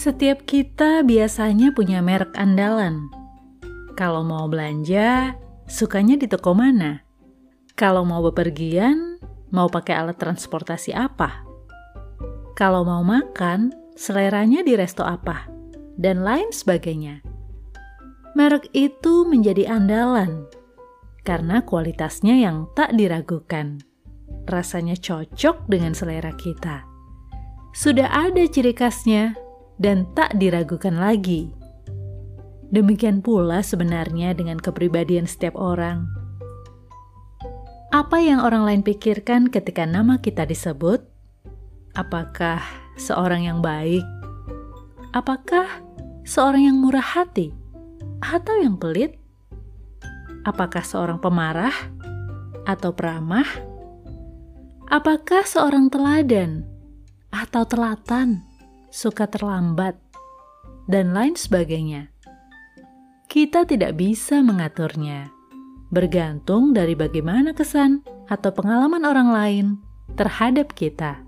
Setiap kita biasanya punya merek andalan. Kalau mau belanja, sukanya di toko mana? Kalau mau bepergian, mau pakai alat transportasi apa? Kalau mau makan, seleranya di resto apa? Dan lain sebagainya. Merek itu menjadi andalan karena kualitasnya yang tak diragukan. Rasanya cocok dengan selera kita. Sudah ada ciri khasnya dan tak diragukan lagi. Demikian pula sebenarnya dengan kepribadian setiap orang. Apa yang orang lain pikirkan ketika nama kita disebut? Apakah seorang yang baik? Apakah seorang yang murah hati? Atau yang pelit? Apakah seorang pemarah atau peramah? Apakah seorang teladan atau telatan? Suka terlambat, dan lain sebagainya. Kita tidak bisa mengaturnya, bergantung dari bagaimana kesan atau pengalaman orang lain terhadap kita.